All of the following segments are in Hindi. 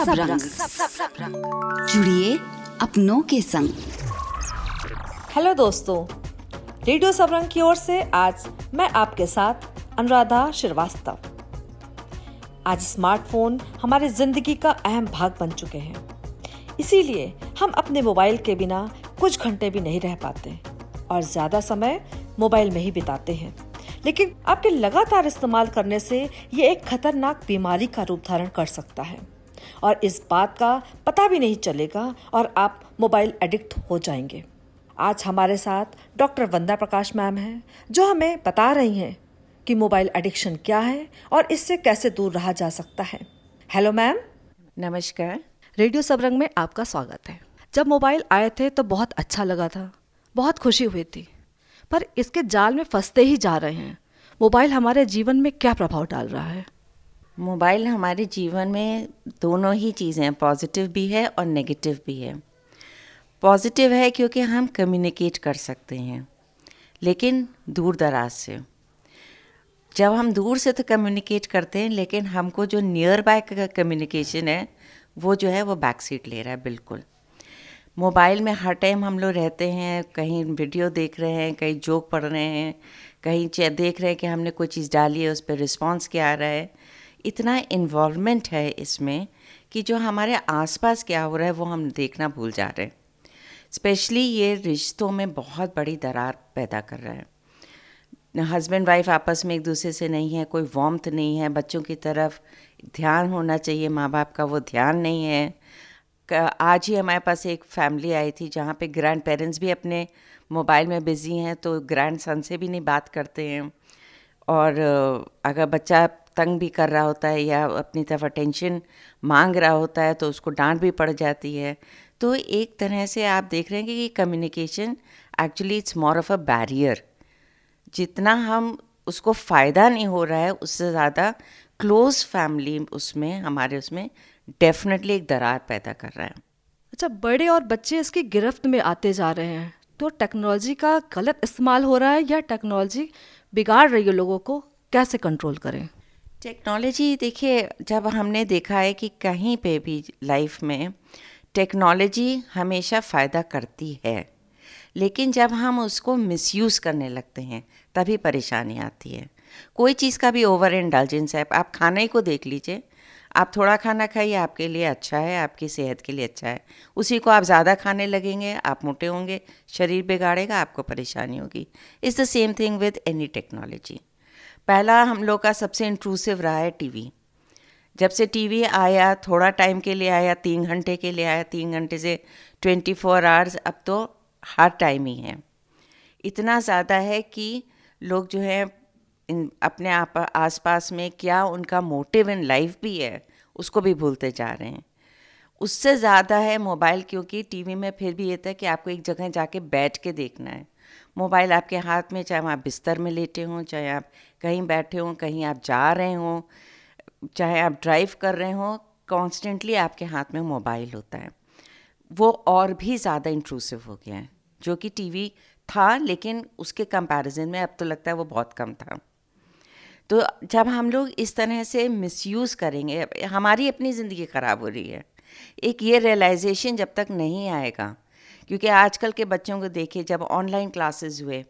रेडियो सबरंग। जुड़िए अपनों के संग। हेलो दोस्तों रेडियो सबरंग की ओर से आज मैं आपके साथ अनुराधा श्रीवास्तव। आज स्मार्टफ़ोन हमारे ज़िंदगी का अहम भाग बन चुके हैं। इसीलिए हम अपने मोबाइल के बिना कुछ घंटे भी नहीं रह पाते और ज़्यादा समय मोबाइल में ही बिताते हैं। लेकिन आपके लगातार इस्तेमाल करने से ये एक खतरनाक बीमारी का रूप धारण कर सकता है। और इस बात का पता भी नहीं चलेगा और आप मोबाइल एडिक्ट हो जाएँगे। आज हमारे साथ डॉक्टर वंदा प्रकाश मैम हैं, जो हमें बता रही हैं कि मोबाइल एडिक्शन क्या है और इससे कैसे दूर रहा जा सकता है। Hello ma'am. नमस्कार। रेडियो सबरंग में आपका स्वागत है। जब मोबाइल आए थे तो बहुत अच्छा लगा था, बहुत खुशी हुई थी, पर इसके जाल में फंसते ही जा रहे हैं। मोबाइल हमारे जीवन में क्या प्रभाव डाल रहा है? मोबाइल हमारे जीवन में दोनों ही चीज़ें हैं पॉजिटिव भी है और नेगेटिव भी है। पॉजिटिव है क्योंकि हम कम्युनिकेट कर सकते हैं, लेकिन दूर दराज से। जब हम दूर से तो कम्युनिकेट करते हैं, लेकिन हमको जो नियर बाय का कम्युनिकेशन है, वो जो है वो बैक सीट ले रहा है, बिल्कुल। मोबाइल में हर टाइम हम लोग रहते हैं, कहीं वीडियो देख रहे हैं, कहीं जोक पढ़ रहे हैं, कहीं देख रहे हैं कि हमने कोई चीज़ डाली है, उस पर रिस्पॉन्स क्या आ रहा है। इतना इन्वॉल्वमेंट है इसमें कि जो हमारे आसपास क्या हो रहा है वो हम देखना भूल जा रहे हैं। स्पेशली ये रिश्तों में बहुत बड़ी दरार पैदा कर रहा है। हस्बैंड वाइफ आपस में एक दूसरे से नहीं है, कोई वॉम्थ नहीं है, बच्चों की तरफ़ ध्यान होना चाहिए माँ बाप का वो ध्यान नहीं है। आज ही हमारे पास एक फैमिली आई थी जहाँ पे ग्रैंड पेरेंट्स भी अपने मोबाइल में बिज़ी हैं तो ग्रैंड सन से भी नहीं बात करते हैं। और अगर बच्चा तंग भी कर रहा होता है या अपनी तरफ़ अटेंशन मांग रहा होता है तो उसको डांट भी पड़ जाती है। तो एक तरह से आप देख रहे हैं कि communication actually it's more of a barrier जितना हम उसको फ़ायदा नहीं हो रहा है, उससे ज़्यादा क्लोज़ फैमिली उसमें, हमारे उसमें डेफिनेटली एक दरार पैदा कर रहा है। अच्छा बड़े और बच्चे इसकी गिरफ्त में आते जा रहे हैं तो टेक्नोलॉजी का गलत इस्तेमाल हो रहा है या टेक्नोलॉजी बिगाड़ रही है लोगों को, कैसे कंट्रोल करें? टेक्नोलॉजी देखिए, जब हमने देखा है कि कहीं पे भी लाइफ में टेक्नोलॉजी हमेशा फ़ायदा करती है, लेकिन जब हम उसको मिसयूज़ करने लगते हैं, तभी परेशानी आती है। कोई चीज़ का भी ओवर इंडल्जेंस है, आप खाने को देख लीजिए, आप थोड़ा खाना खाइए, आपके लिए अच्छा है, आपकी सेहत के लिए अच्छा है, उसी को आप ज़्यादा खाने लगेंगे, आप मोटे होंगे, शरीर बिगाड़ेगा, आपको परेशानी होगी। Is the same thing with any technology पहला हम लोग का सबसे इंट्रूसिव रहा है टीवी जब से टीवी आया, थोड़ा टाइम के लिए आया, तीन घंटे के लिए आया, तीन घंटे से ट्वेंटी फोर आवर्स अब तो हर टाइम ही है। इतना ज़्यादा है कि लोग जो है, इन अपने आप, आसपास में क्या उनका मोटिव इन लाइफ भी है, उसको भी भूलते जा रहे हैं। उससे ज़्यादा है मोबाइल क्योंकि टीवी में फिर भी ये था कि आपको एक जगह जाके बैठ के देखना है। मोबाइल आपके हाथ में, चाहे आप बिस्तर में लेटे हों, चाहे आप कहीं बैठे हों, कहीं आप जा रहे हों, चाहे आप ड्राइव कर रहे हों कॉन्स्टेंटली आपके हाथ में मोबाइल होता है। वो और भी ज़्यादा इंट्रूसिव हो गया है, जो कि टीवी था, लेकिन उसके कंपैरिजन में अब तो लगता है वो बहुत कम था। तो जब हम लोग इस तरह से मिसयूज़ करेंगे, हमारी अपनी ज़िंदगी ख़राब हो रही है। एक ये रियलाइजेशन जब तक नहीं आएगा क्योंकि आजकल के बच्चों को देखिए, जब ऑनलाइन क्लासेस हुए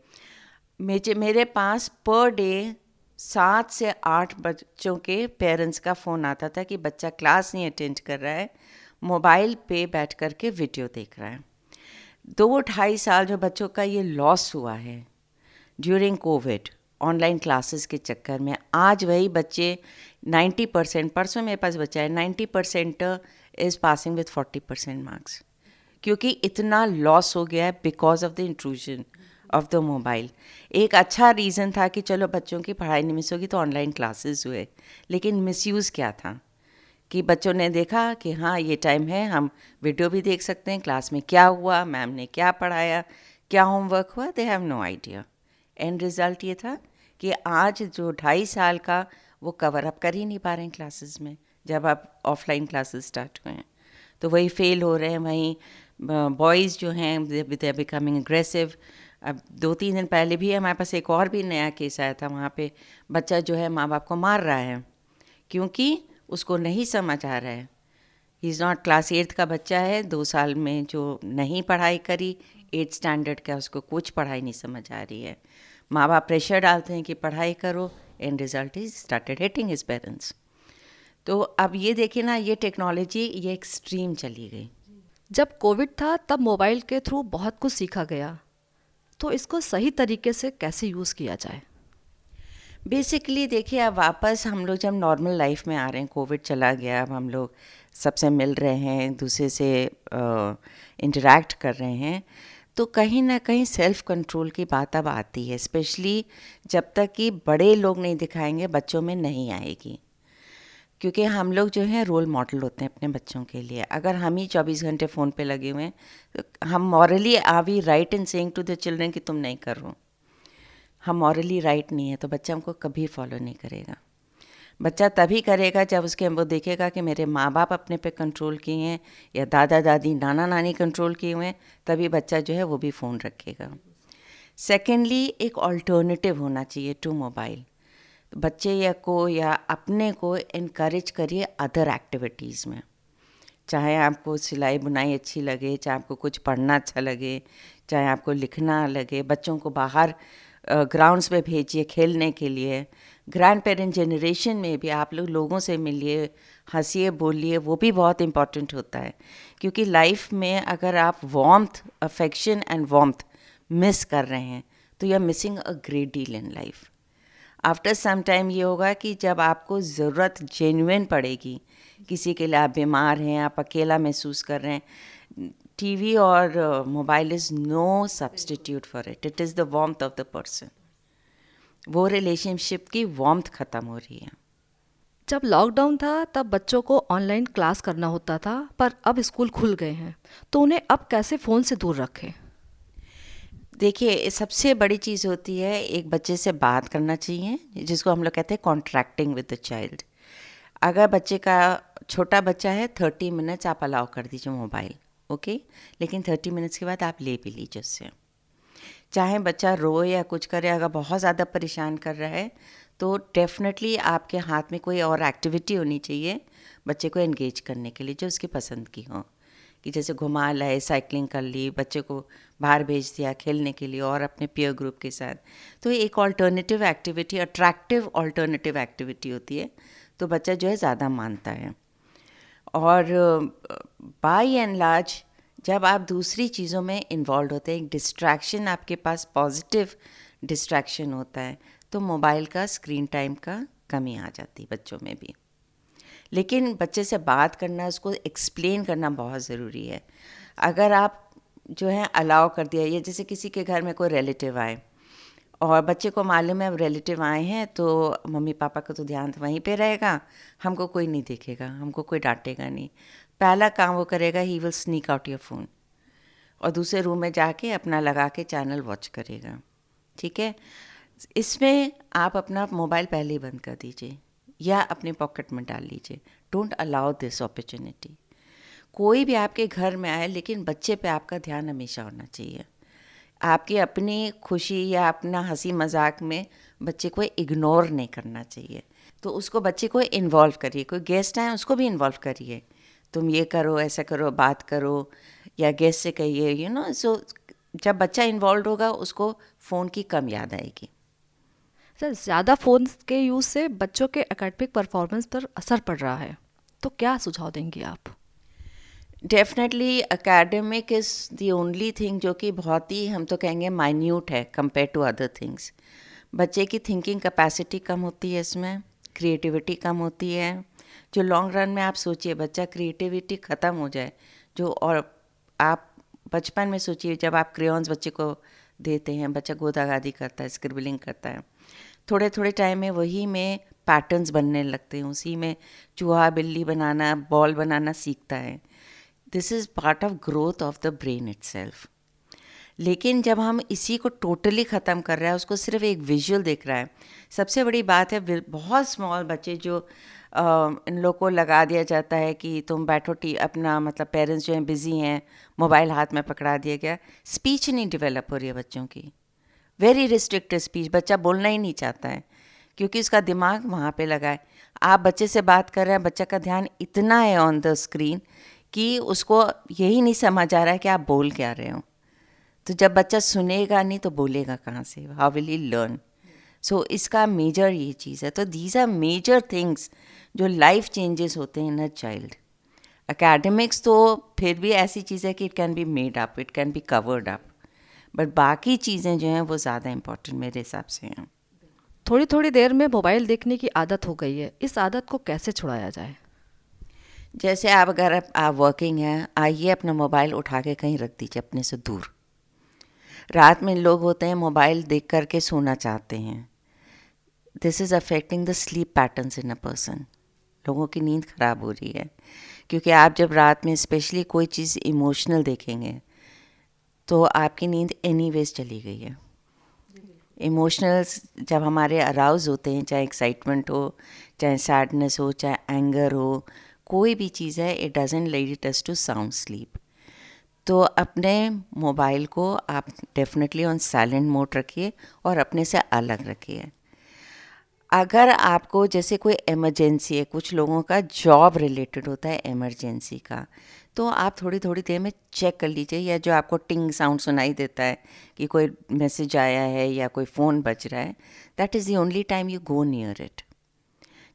मेरे मेरे पास पर डे सात से आठ बच्चों के पेरेंट्स का फ़ोन आता था कि बच्चा क्लास नहीं अटेंड कर रहा है मोबाइल पे बैठ कर के वीडियो देख रहा है। दो ढाई साल जो बच्चों का ये लॉस हुआ है ड्यूरिंग कोविड ऑनलाइन क्लासेस के चक्कर में, आज वही बच्चे 90 परसेंट परसों मेरे पास बच्चा है 90 percent is passing with 40 percent marks क्योंकि इतना लॉस हो गया है because of the intrusion of the mobile एक अच्छा रीज़न था कि चलो बच्चों की पढ़ाई नहीं मिस होगी तो ऑनलाइन क्लासेस हुए। लेकिन मिसयूज़ क्या था? कि बच्चों ने देखा कि हाँ ये टाइम है, हम वीडियो भी देख सकते हैं क्लास में क्या हुआ मैम ने क्या पढ़ाया, क्या होमवर्क हुआ they have no idea and result ये था कि आज जो ढाई साल का वो कवर अप कर ही नहीं पा रहे हैं क्लासेस में, जब आप ऑफलाइन क्लासेस स्टार्ट हुए हैं। तो वही फेल हो रहे हैं, वहीं बॉयज़ जो हैं बिकमिंग एग्रेसिव अब दो तीन दिन पहले भी हमारे पास एक और भी नया केस आया था, वहाँ पे बच्चा जो है माँ बाप को मार रहा है, क्योंकि उसको नहीं समझ आ रहा है। He is not class eighth का बच्चा है, दो साल में जो नहीं पढ़ाई करी एट्थ स्टैंडर्ड का उसको कुछ पढ़ाई नहीं समझ आ रही है। माँ बाप प्रेशर डालते हैं कि पढ़ाई करो and result is started hating his parents तो अब ये देखिए ना, ये टेक्नोलॉजी ये एक्सट्रीम चली गई। जब कोविड था, तब मोबाइल के थ्रू बहुत कुछ सीखा गया। तो इसको सही तरीके से कैसे यूज़ किया जाए? बेसिकली देखिए, अब वापस हम लोग जब नॉर्मल लाइफ में आ रहे हैं, कोविड चला गया, अब हम लोग सबसे मिल रहे हैं एक दूसरे से इंटरेक्ट कर रहे हैं तो कहीं ना कहीं सेल्फ कंट्रोल की बात अब आती है स्पेशली जब तक कि बड़े लोग नहीं दिखाएँगे, बच्चों में नहीं आएगी। क्योंकि हम लोग जो हैं रोल मॉडल होते हैं अपने बच्चों के लिए। अगर हम ही चौबीस घंटे फ़ोन पे लगे हुए हैं तो हम morally are we right in saying to the children कि तुम नहीं करो हम मॉरली राइट नहीं है तो बच्चा हमको कभी फॉलो नहीं करेगा। बच्चा तभी करेगा जब उसके वो देखेगा कि मेरे माँ बाप अपने पे कंट्रोल किए हैं, या दादा, दादी, नाना, नानी कंट्रोल किए हुए हैं, तभी बच्चा जो है वो भी फ़ोन रखेगा। सेकेंडली एक ऑल्टरनेटिव होना चाहिए टू मोबाइल बच्चे या को या अपने को इनक्रेज करिए अदर एक्टिविटीज़ में। चाहे आपको सिलाई बुनाई अच्छी लगे, चाहे आपको कुछ पढ़ना अच्छा लगे, चाहे आपको लिखना लगे, बच्चों को बाहर ग्राउंड्स में भेजिए खेलने के लिए। ग्रैंड पेरेंट जनरेशन में भी आप लोग लोगों से मिलिए, हंसीए, बोलिए, वो भी बहुत इंपॉर्टेंट होता है। क्योंकि लाइफ में अगर आप warmth affection and warmth miss कर रहे हैं तो you are missing a great deal in life after some time ये होगा कि जब आपको ज़रूरत जेन्युन पड़ेगी, किसी के लिए आप बीमार हैं, आप अकेला महसूस कर रहे हैं टीवी और mobile is no substitute for it it is the warmth of the person वो रिलेशनशिप की वॉम्थ ख़त्म हो रही है। जब लॉकडाउन था, तब बच्चों को ऑनलाइन क्लास करना होता था, पर अब स्कूल खुल गए हैं। तो उन्हें अब कैसे फ़ोन से दूर रखें? देखिए, सबसे बड़ी चीज़ होती है, एक बच्चे से बात करना चाहिए, जिसको हम लोग कहते हैं कॉन्ट्रैक्टिंग विद द चाइल्ड अगर बच्चे का, छोटा बच्चा है थर्टी मिनट्स आप अलाउ कर दीजिए मोबाइल ओके लेकिन थर्टी मिनट्स के बाद आप ले भी लीजिए उससे। चाहे बच्चा रोए या कुछ करे, अगर बहुत ज़्यादा परेशान कर रहा है तो डेफिनेटली आपके हाथ में कोई और एक्टिविटी होनी चाहिए, बच्चे को एंगेज करने के लिए, जो उसकी पसंद की हो। कि जैसे घुमा लाए साइकिलिंग कर ली, बच्चे को बाहर भेज दिया खेलने के लिए और अपने पीयर ग्रुप के साथ। तो एक alternative activity attractive alternative activity होती है तो बच्चा जो है ज़्यादा मानता है। और बाई एंड लार्ज जब आप दूसरी चीज़ों में इन्वॉल्व होते हैं, एक डिस्ट्रैक्शन आपके पास पॉजिटिव डिस्ट्रैक्शन होता है तो मोबाइल का स्क्रीन टाइम का कमी आ जाती है बच्चों में भी। लेकिन बच्चे से बात करना, उसको एक्सप्लेन करना बहुत ज़रूरी है। अगर आप जो है अलाउ कर दिया, ये जैसे किसी के घर में कोई रिलेटिव आए, और बच्चे को मालूम है अब रिलेटिव आए हैं तो मम्मी पापा का तो ध्यान वहीं पे रहेगा, हमको कोई नहीं देखेगा, हमको कोई डांटेगा नहीं। पहला काम वो करेगा he will sneak out your phone और दूसरे रूम में जाके अपना लगा के चैनल वॉच करेगा। ठीक है? इसमें आप अपना मोबाइल पहले ही बंद कर दीजिए। या अपने पॉकेट में डाल लीजिए। डोंट अलाउ दिस अपॉर्चुनिटी कोई भी आपके घर में आए, लेकिन बच्चे पे आपका ध्यान हमेशा होना चाहिए। आपकी अपनी खुशी या अपना हँसी मज़ाक में बच्चे को इग्नोर नहीं करना चाहिए। तो उसको बच्चे को इन्वॉल्व करिए। कोई गेस्ट आए, उसको भी इन्वॉल्व करिए। तुम ये करो, ऐसा करो, बात करो, या गेस्ट से कहिए यू नो सो जब बच्चा इन्वॉल्व होगा, उसको फ़ोन की कम याद आएगी। सर, ज़्यादा फ़ोन के यूज़ से बच्चों के एकेडमिक परफॉर्मेंस पर असर पड़ रहा है। तो क्या सुझाव देंगे आप? Definitely academic is the only thing जो कि बहुत ही, हम तो कहेंगे माइन्यूट है कंपेयर टू अदर थिंग्स बच्चे की थिंकिंग कैपेसिटी कम होती है इसमें क्रिएटिविटी कम होती है। जो लॉन्ग रन में आप सोचिए, बच्चा क्रिएटिविटी ख़त्म हो जाए, जो और आप बचपन में सोचिए, जब आप क्रेयॉन्स बच्चे को देते हैं, बच्चा गोदागादी करता है स्क्रिबलिंग करता है थोड़े थोड़े टाइम में वही में पैटर्न्स बनने लगते हैं। उसी में चूहा बिल्ली बनाना बॉल बनाना सीखता है। This is part of growth of the brain it लेकिन जब हम इसी को टोटली ख़त्म कर रहे हैं उसको सिर्फ़ एक विजुअल देख रहा है सबसे बड़ी बात है बहुत स्मॉल बच्चे जो आ, इन लोग को लगा दिया जाता है कि तुम बैठो टी अपना मतलब पेरेंट्स जो हैं बिज़ी हैं मोबाइल हाथ में पकड़ा दिया गया। स्पीच नहीं डेवलप हो रही है बच्चों की। वेरी रिस्ट्रिक्टेड स्पीच बच्चा बोलना ही नहीं चाहता है, क्योंकि उसका दिमाग वहाँ पे लगा है। आप बच्चे से बात कर रहे हैं, बच्चा का ध्यान इतना है ऑन द स्क्रीन कि उसको यही नहीं समझ आ रहा है कि आप बोल क्या रहे हो। तो जब बच्चा सुनेगा नहीं तो बोलेगा कहाँ से? How will he learn so इसका मेजर ये चीज़ है। तो दीज आर मेजर थिंग्स जो लाइफ चेंजेस होते हैं इन अ चाइल्ड अकेडमिक्स तो फिर भी ऐसी चीज़ है कि it can be made up it can be covered up but बाकी चीज़ें जो हैं वो ज़्यादा इम्पोर्टेंट मेरे हिसाब से हैं। थोड़ी थोड़ी देर में मोबाइल देखने की आदत हो गई है। इस आदत को कैसे छुड़ाया जाए? जैसे आप अगर आप, आप वर्किंग हैं आइए अपना मोबाइल उठा के कहीं रख दीजिए अपने से दूर। रात में लोग होते हैं मोबाइल देख करके सोना चाहते हैं। This is affecting the sleep patterns in a person लोगों की नींद ख़राब हो रही है। क्योंकि आप जब रात में स्पेशली कोई चीज़ इमोशनल देखेंगे तो आपकी नींद एनी वेज चली गई है। इमोशनल्स जब हमारे अराउज होते हैं, चाहे एक्साइटमेंट हो, चाहे सैडनेस हो, चाहे एंगर हो, कोई भी चीज़ है it doesn't lead us to sound sleep तो अपने मोबाइल को आप डेफिनेटली ऑन साइलेंट मोड रखिए और अपने से अलग रखिए। अगर आपको जैसे कोई इमरजेंसी है, कुछ लोगों का जॉब रिलेटेड होता है इमरजेंसी का तो आप थोड़ी थोड़ी देर में चेक कर लीजिए या जो आपको टिंग साउंड सुनाई देता है कि कोई मैसेज आया है या कोई फ़ोन बज रहा है that is the only time you go near it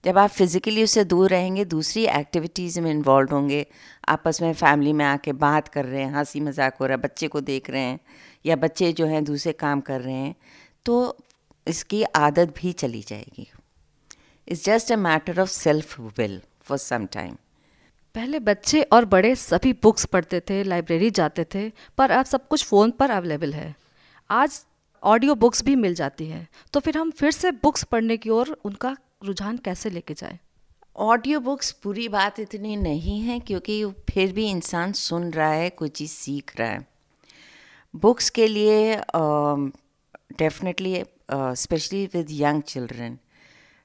जब आप फिज़िकली उससे दूर रहेंगे, दूसरी एक्टिविटीज़ में इन्वॉल्व होंगे, आपस में फैमिली में आके बात कर रहे हैं हँसी मज़ाक हो रहा है, बच्चे को देख रहे हैं, या बच्चे जो हैं दूसरे काम कर रहे हैं तो इसकी आदत भी चली जाएगी। It's just a matter of self will for some time पहले बच्चे और बड़े सभी बुक्स पढ़ते थे लाइब्रेरी जाते थे, पर अब सब कुछ फ़ोन पर अवेलेबल है। आज ऑडियो बुक्स भी मिल जाती हैं। तो फिर हम फिर से बुक्स पढ़ने की ओर उनका रुझान कैसे लेके जाए? ऑडियो बुक्स पूरी बात इतनी नहीं है, क्योंकि फिर भी इंसान सुन रहा है, कोई चीज़ सीख रहा है। बुक्स के लिए definitely specially with young children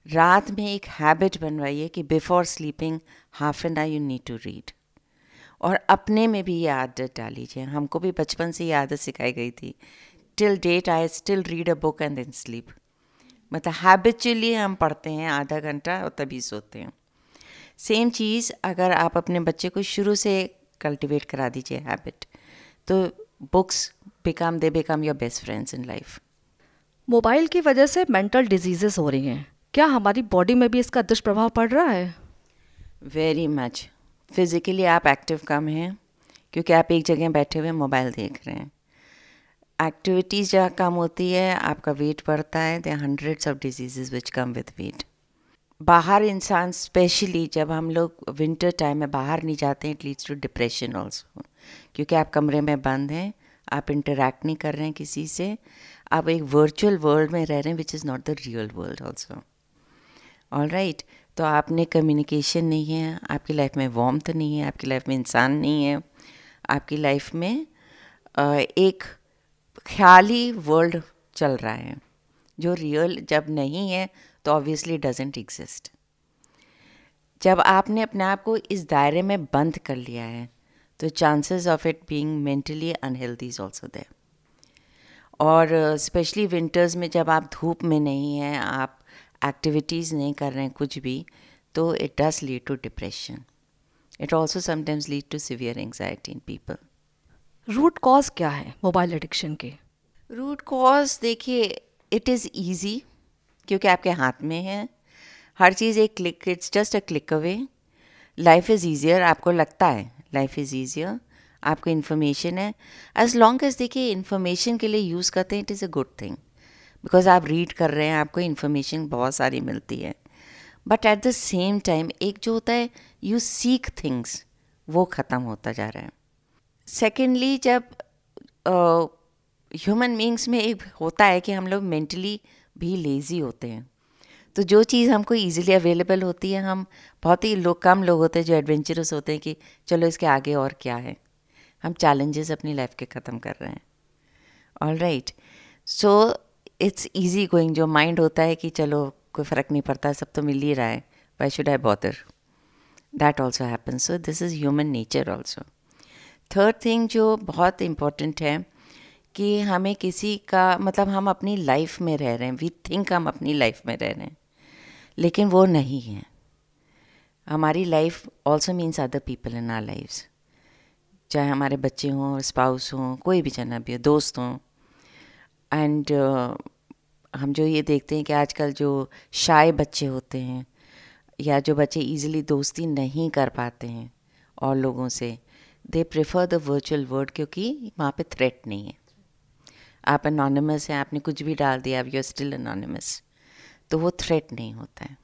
रात में एक हैबिट बनवाइए कि before sleeping half an hour you need to read और अपने में भी ये आदत डालीजिए हमको भी बचपन से ये आदत सिखाई गई थी। Till date I still read a book and then sleep मतलब हैबिचुअली हम पढ़ते हैं, आधा घंटा और तभी सोते हैं। सेम चीज़ अगर आप अपने बच्चे को शुरू से कल्टिवेट करा दीजिए हैबिट तो books become they become your best friends in life mobile की वजह से मेंटल डिजीजेस हो रही हैं। क्या हमारी बॉडी में भी इसका दुष्प्रभाव पड़ रहा है? वेरी मच फिज़िकली आप एक्टिव कम हैं, क्योंकि आप एक जगह बैठे हुए मोबाइल देख रहे हैं। एक्टिविटीज़ जहाँ कम होती है, आपका वेट बढ़ता है they hundreds of diseases which come with weight बाहर इंसान स्पेशली जब हम लोग विंटर टाइम में बाहर नहीं जाते हैं it leads to depression also क्योंकि आप कमरे में बंद हैं, आप इंटरेक्ट नहीं कर रहे हैं किसी से, आप एक वर्चुअल वर्ल्ड में रह रहे हैं which is not the real world also all right तो आपने कम्युनिकेशन नहीं है, आपकी लाइफ में वॉम्थ नहीं है, आपकी लाइफ में इंसान नहीं है, आपकी लाइफ में एक ख्याली वर्ल्ड चल रहा है, जो रियल जब नहीं है तो ऑब्वियसली डजेंट एग्जिस्ट जब आपने अपने आप को इस दायरे में बंद कर लिया है तो chances of it being mentally unhealthy is also there और स्पेशली विंटर्स में जब आप धूप में नहीं हैं, आप एक्टिविटीज़ नहीं कर रहे हैं कुछ भी तो it does lead to depression it also sometimes lead to severe anxiety in people root cause क्या है मोबाइल एडिक्शन के? रूट कॉज देखिए इट इज़ ईजी क्योंकि आपके हाथ में है। हर चीज़ एक click it's just a click away life is easier आपको लगता है लाइफ इज़ ईजियर आपको इन्फॉर्मेशन है। एज लॉन्ग एज देखिए इन्फॉर्मेशन के लिए यूज़ करते हैं it is a good thing because आप रीड कर रहे हैं आपको इन्फॉर्मेशन बहुत सारी मिलती है। But at the same time एक जो होता है यू सीक थिंग्स वो ख़त्म होता जा रहा है। सेकेंडली जब ह्यूमन uh, बींग्स में एक होता है कि हम लोग मेंटली भी लेज़ी होते हैं। तो जो चीज़ हमको इजीली अवेलेबल होती है हम बहुत ही लोग कम लोग होते हैं जो एडवेंचरस होते हैं कि चलो इसके आगे और क्या है। हम चैलेंजेस अपनी लाइफ के ख़त्म कर रहे हैं। All right so it's easy going जो माइंड होता है कि चलो, कोई फ़र्क नहीं पड़ता, सब तो मिल ही रहा है। Why should I bother that also happen so this is human nature also third thing जो बहुत इंपॉर्टेंट है कि हमें किसी का मतलब हम अपनी लाइफ में रह रहे हैं। वी थिंक हम अपनी लाइफ में रह रहे हैं। लेकिन वो नहीं है। हमारी life also means other people in our lives चाहे हमारे बच्चे हों स्पाउस हों, कोई भी जना भी हो, दोस्त हों। एंड हम जो ये देखते हैं कि आजकल जो शाय बच्चे होते हैं या जो बच्चे इजीली दोस्ती नहीं कर पाते हैं और लोगों से they prefer the virtual world क्योंकि वहाँ पे थ्रेट नहीं है। आप अनोनिमस हैं आपने कुछ भी डाल दिया यू स्टिल अनोनिमस तो वो थ्रेट नहीं होता है।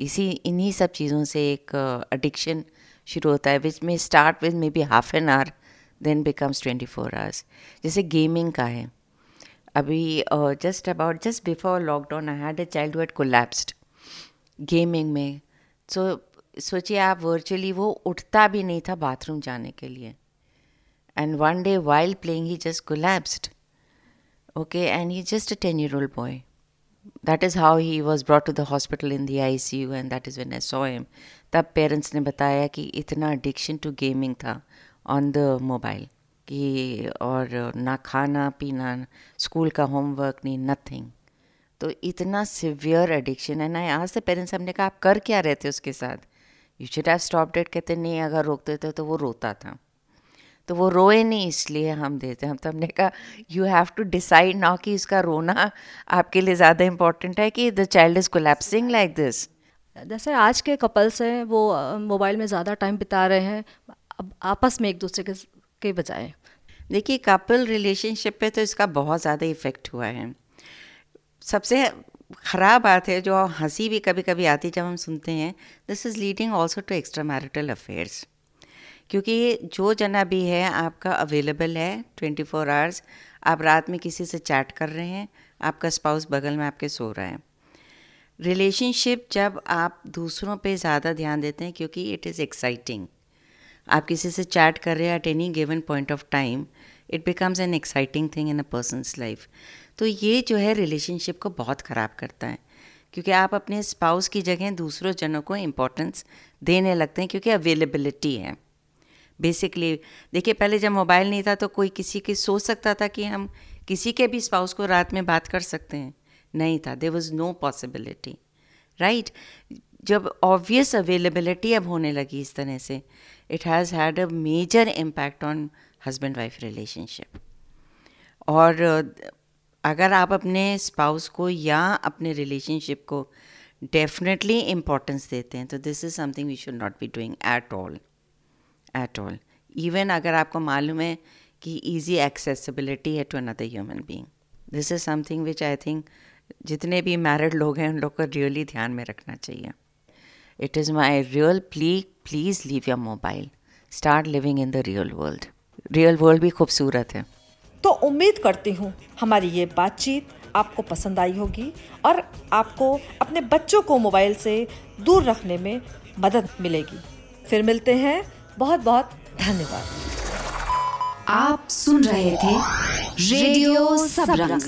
इसी इन्हीं सब चीज़ों से एक एडिक्शन uh, शुरू होता है विच में start with maybe half an hour then becomes twenty four hours जैसे गेमिंग का है। अभी just about just before lockdown I had a child who'd collapsed gaming में। सो सोचिए आप वर्चुअली वो उठता भी नहीं था बाथरूम जाने के लिए। And one day while playing he just collapsed okay and he just a ten year old boy that is how he was brought to the hospital in the ICU and that is when I saw him. तब पेरेंट्स ने बताया कि इतना एडिक्शन टू गेमिंग था ऑन द मोबाइल कि और ना खाना पीना स्कूल का होमवर्क नहीं नथिंग। तो इतना सिवियर एडिक्शन है। ना आज से पेरेंट्स हमने कहा आप कर क्या रहे थे उसके साथ? You should have stop that कहते नहीं अगर रोकते थे तो वो रोता था। तो वो रोए नहीं इसलिए हम देते हम तो हमने कहा you have to decide now कि इसका रोना आपके लिए ज़्यादा इम्पोर्टेंट है कि the child is collapsing like this जैसे आज के कपल्स हैं वो मोबाइल में ज़्यादा टाइम बिता रहे हैं। अब आपस में एक दूसरे के के बजाय। देखिए कपल रिलेशनशिप पे तो इसका बहुत ज़्यादा इफ़ेक्ट हुआ है। सबसे ख़राब बात है, जो हँसी भी कभी कभी आती जब हम सुनते हैं this is leading also to extra marital affairs क्योंकि जो जना भी है, आपका अवेलेबल है ट्वेंटी फोर आवर्स आप रात में किसी से चैट कर रहे हैं, आपका स्पाउस बगल में आपके सो रहा है। रिलेशनशिप जब आप दूसरों पे ज़्यादा ध्यान देते हैं, क्योंकि इट इज़ एक्साइटिंग आप किसी से चैट कर रहे हैं at any given point of time it becomes an exciting thing in a person's life तो ये जो है रिलेशनशिप को बहुत ख़राब करता है, क्योंकि आप अपने स्पाउस की जगह दूसरों जनों को इम्पोर्टेंस देने लगते हैं, क्योंकि अवेलेबिलिटी है। बेसिकली देखिए, पहले जब मोबाइल नहीं था तो कोई किसी की, सोच सकता था कि हम किसी के भी स्पाउस को रात में बात कर सकते हैं। नहीं था there was no possibility right जब ऑब्वियस अवेलेबिलिटी अब होने लगी इस तरह से it has had a major impact on husband wife relationship और अगर आप अपने स्पाउस को या अपने रिलेशनशिप को डेफिनेटली इम्पोर्टेंस देते हैं तो this is something we should not be doing at all at all even अगर आपको मालूम है कि ईजी एक्सेसिबिलिटी है to another human being this is something which I think जितने भी मैरिड लोग हैं, उन लोग को रियली ध्यान में रखना चाहिए। It is my real plea please leave your mobile start living in the real world real world भी खूबसूरत है। तो उम्मीद करती हूँ हमारी ये बातचीत आपको पसंद आई होगी और आपको अपने बच्चों को मोबाइल से दूर रखने में मदद मिलेगी। फिर मिलते हैं। बहुत बहुत धन्यवाद। आप सुन रहे थे रेडियो सबरंग।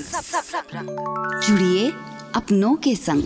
जुड़िए अपनों के संग।